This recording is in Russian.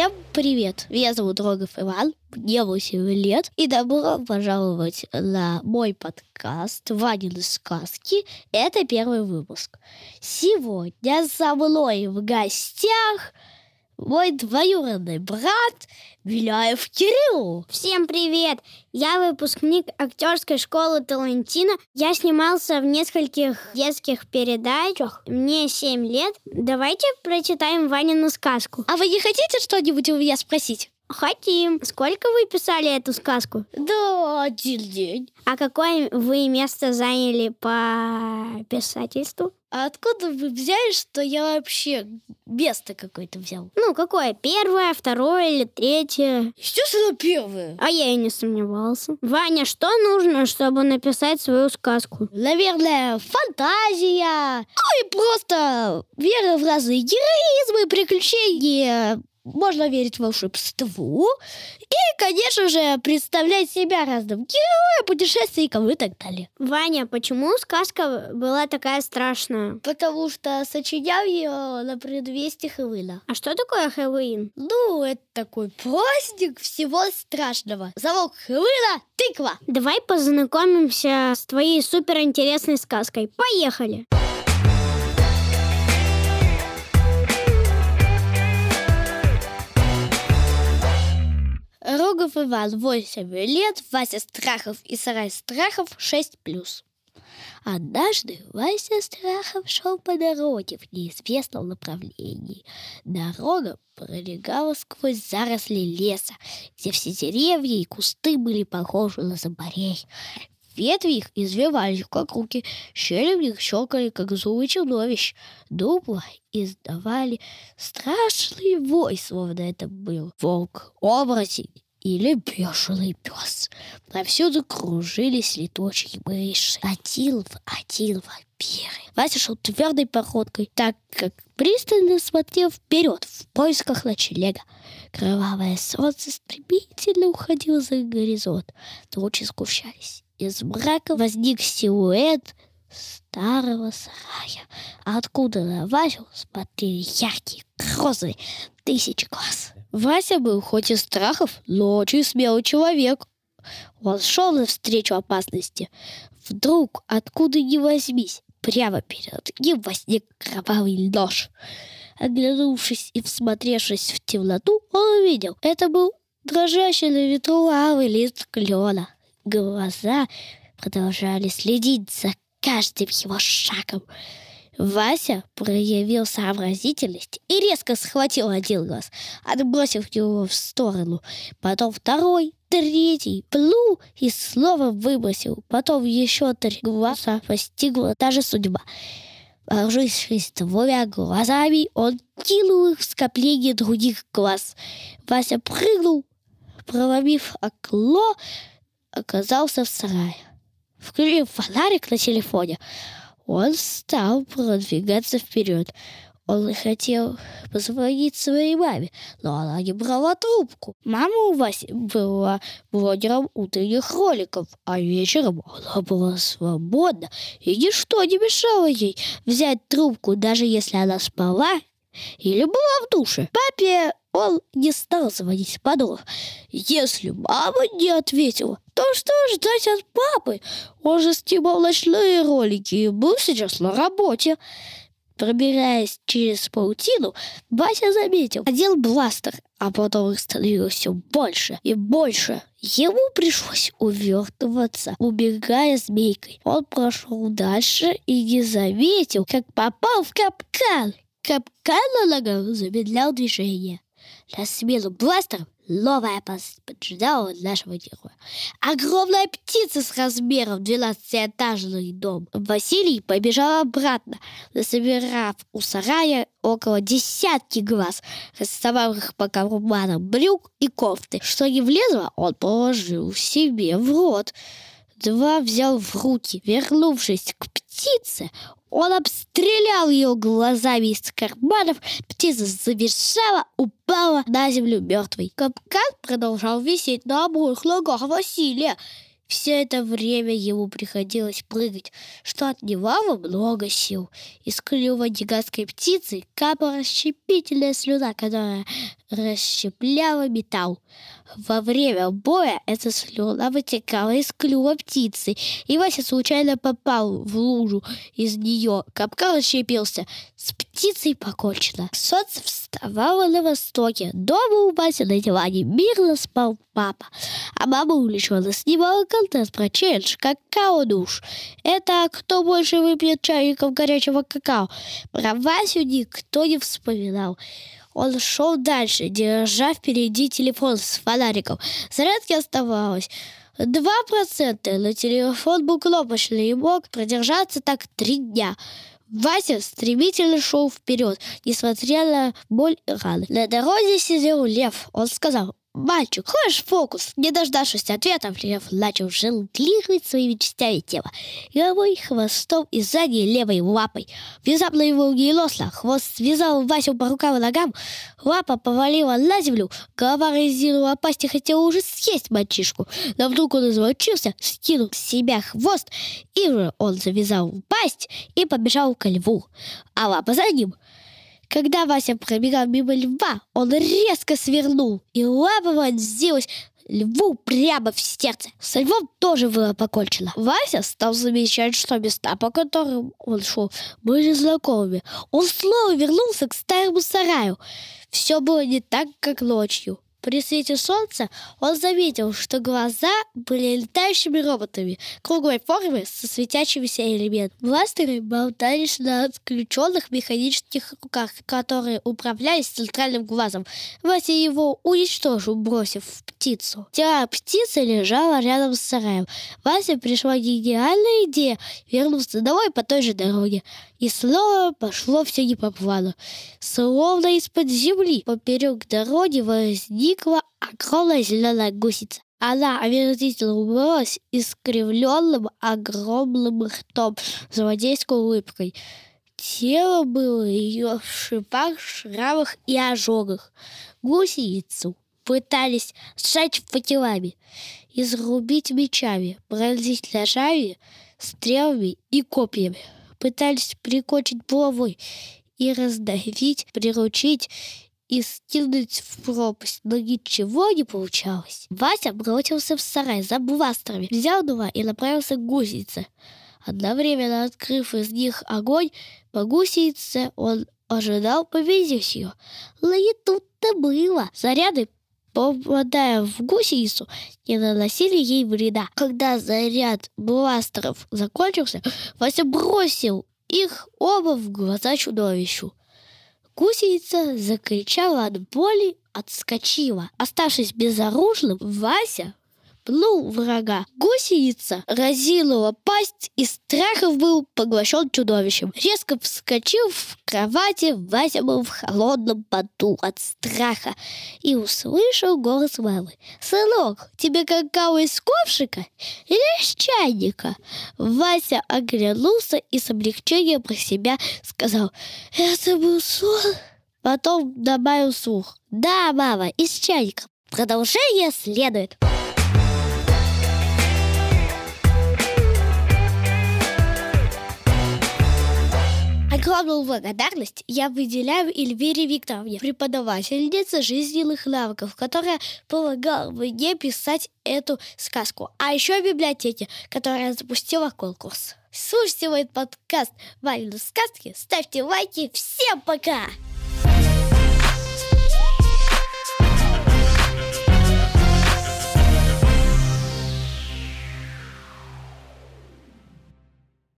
Всем привет! Меня зовут Рогов Иван, мне 8 лет, и добро пожаловать на мой подкаст «Ванины сказки». Это первый выпуск. Сегодня со мной в гостях мой двоюродный брат Беляев Кирилл. Всем привет! Я выпускник актерской школы Талантина. Я снимался в нескольких детских передачах. Мне 7 лет. Давайте прочитаем Ванину сказку. А вы не хотите что-нибудь у меня спросить? Хотим. Сколько вы писали эту сказку? Да, один день. А какое вы место заняли по писательству? А откуда вы взяли, что я вообще место какое-то взял? Ну, какое? Первое, второе или третье? Естественно, первое. А я и не сомневался. Ваня, что нужно, чтобы написать свою сказку? Наверное, фантазия. Ну и просто вера в разные героизмы, приключения, можно верить волшебству и, конечно же, представлять себя разным героем, путешественником и так далее. Ваня, почему сказка была такая страшная? Потому что сочинял ее на предвестие Хэллоуина. А что такое Хэллоуин? Ну, это такой праздник всего страшного. Залог Хэллоуина — тыква. Давай познакомимся с твоей суперинтересной сказкой. Поехали! Рогов Иван, 8 лет, Вася Страхов и Сарай Страхов 6+. Однажды Вася Страхов шел по дороге в неизвестном направлении. Дорога пролегала сквозь заросли леса, где все деревья и кусты были похожи на зомбарей. Ветви их извивались, как руки, щели в них щелкали, как зубы чудовищ. Дупла издавали страшный вой, словно это был волк, оборотень или бешеный пес. Повсюду кружились летучие мыши. Один в один вампиры. Вася шел твердой походкой, так как пристально смотрел вперед в поисках ночлега. Кровавое солнце стремительно уходило за горизонт. Тучи сгущались. Из мрака возник силуэт старого сарая, откуда на Васю смотрели яркие, грозные тысячи глаз. Вася был хоть и страхов, но очень смелый человек. Он шел навстречу опасности. Вдруг, откуда ни возьмись, прямо перед ним возник кровавый нож. Оглянувшись и всмотревшись в темноту, он увидел, это был дрожащий на ветру лавый лист клена. Глаза продолжали следить за каждым его шагом. Вася проявил сообразительность и резко схватил один глаз, отбросив его в сторону. Потом второй, третий, плу и снова выбросил. Потом еще три глаза постигла та же судьба. Вооружившись двумя глазами, он кинул их в скопление других глаз. Вася прыгнул, проломив окло, оказался в сарае. Включив фонарик на телефоне, он стал продвигаться вперед. Он хотел позвонить своей маме, но она не брала трубку. Мама у Васи была блогером утренних роликов, а вечером она была свободна, и ничто не мешало ей взять трубку, даже если она спала или была в душе. Папе он не стал звонить подруг. Если мама не ответила, то что ждать от папы? Он же снимал ночные ролики и был сейчас на работе. Пробираясь через паутину, Вася заметил, одел бластер, а потом их становилось все больше и больше. Ему пришлось увертываться, убегая змейкой. Он прошел дальше и не заметил, как попал в капкан. Капкан на ногах замедлял движение. На смену бластеров новая опасность поджидала нашего героя. Огромная птица с размером 12-этажный дом. Василий побежал обратно, насобирав у сарая около десятки глаз, расставав их по карманам брюк и кофты. Что не влезло, он положил себе в рот. Два взял в руки. Вернувшись к птице, он обстрелял ее глазами из карманов, птица завизжала, упала на землю мертвой. Капкан продолжал висеть на обоих ногах Василия. Все это время ему приходилось прыгать, что отнимало много сил. Из клюва гигантской птицы капала расщепительная слюна, которая расщепляла металл. Во время боя эта слюна вытекала из клюва птицы, и Вася случайно попал в лужу из нее. Капкан расщепился. С птицей покончено. Солнце вставало на востоке. Дома у Васи на диване мирно спал папа, а мама увлеченно снимала контент про челлендж какао-душ. Это кто больше выпьет чайников горячего какао. Про Васю никто не вспоминал. Он шел дальше, держа впереди телефон с фонариком. Зарядки оставалось. Два процента, но телефон был кнопочный и мог продержаться так три дня. Вася стремительно шел вперед, несмотря на боль и раны. На дороге сидел лев. Он сказал, «Мальчик, хочешь фокус?» Не дождавшись ответа, Лев начал жонглировать своими частями тела. Головой, хвостом и задней левой лапой. Внезапно его гелосла. Хвост связал Васю по рукам и ногам. Лапа повалила на землю. Голова резинового пасти хотела уже съесть мальчишку. Но вдруг он излучился, скинул с себя хвост, и же он завязал пасть и побежал ко льву. А лапа за ним — когда Вася пробегал мимо льва, он резко свернул, и лапа вонзилась льву прямо в сердце. С львом тоже было покончено. Вася стал замечать, что места, по которым он шел, были знакомыми. Он снова вернулся к старому сараю. Все было не так, как ночью. При свете солнца он заметил, что глаза были летающими роботами круглой формы со светящимися элементами. Бластеры болтались на отключенных механических руках, которые управлялись центральным глазом. Вася его уничтожил, бросив птицу. Тело птицы лежало рядом с сараем. Вася пришла гениальная идея вернуться домой по той же дороге. И снова пошло все не по плану. Словно из-под земли поперек дороги возникла огромная зеленая гусеница. Она омерзительно улыбалась искривленным огромным ртом, злодейской улыбкой. Тело было ее в шипах, шрамах и ожогах. Гусеницу пытались сжать факелами, изрубить мечами, пронзить ножами, стрелами и копьями пытались прикончить булавой и раздавить, приручить и скинуть в пропасть, но ничего не получалось. Вася бросился в сарай за бластерами, взял два и направился к гусенице. Одновременно открыв из них огонь, по гусенице он ожидал повезить ее. Но и тут-то было. Заряды попадая в гусеницу, не наносили ей вреда. Когда заряд бластеров закончился, Вася бросил их оба в глаза чудовищу. Гусеница закричала от боли, отскочила. Оставшись безоружным, Вася пнул врага. Гусеница разинула пасть, и страхов был поглощен чудовищем. Резко вскочив в кровати, Вася был в холодном поту от страха и услышал голос мамы. «Сынок, тебе какао из ковшика или из чайника?» Вася оглянулся и с облегчением про себя сказал «Это был сон». Потом добавил слух. «Да, мама, из чайника. Продолжение следует». Огромную благодарность я выделяю Эльвире Викторовне, преподавательнице жизненных навыков, которая помогала мне писать эту сказку. А еще библиотеке, которая запустила конкурс. Слушайте мой подкаст «Валины сказки», ставьте лайки. Всем пока!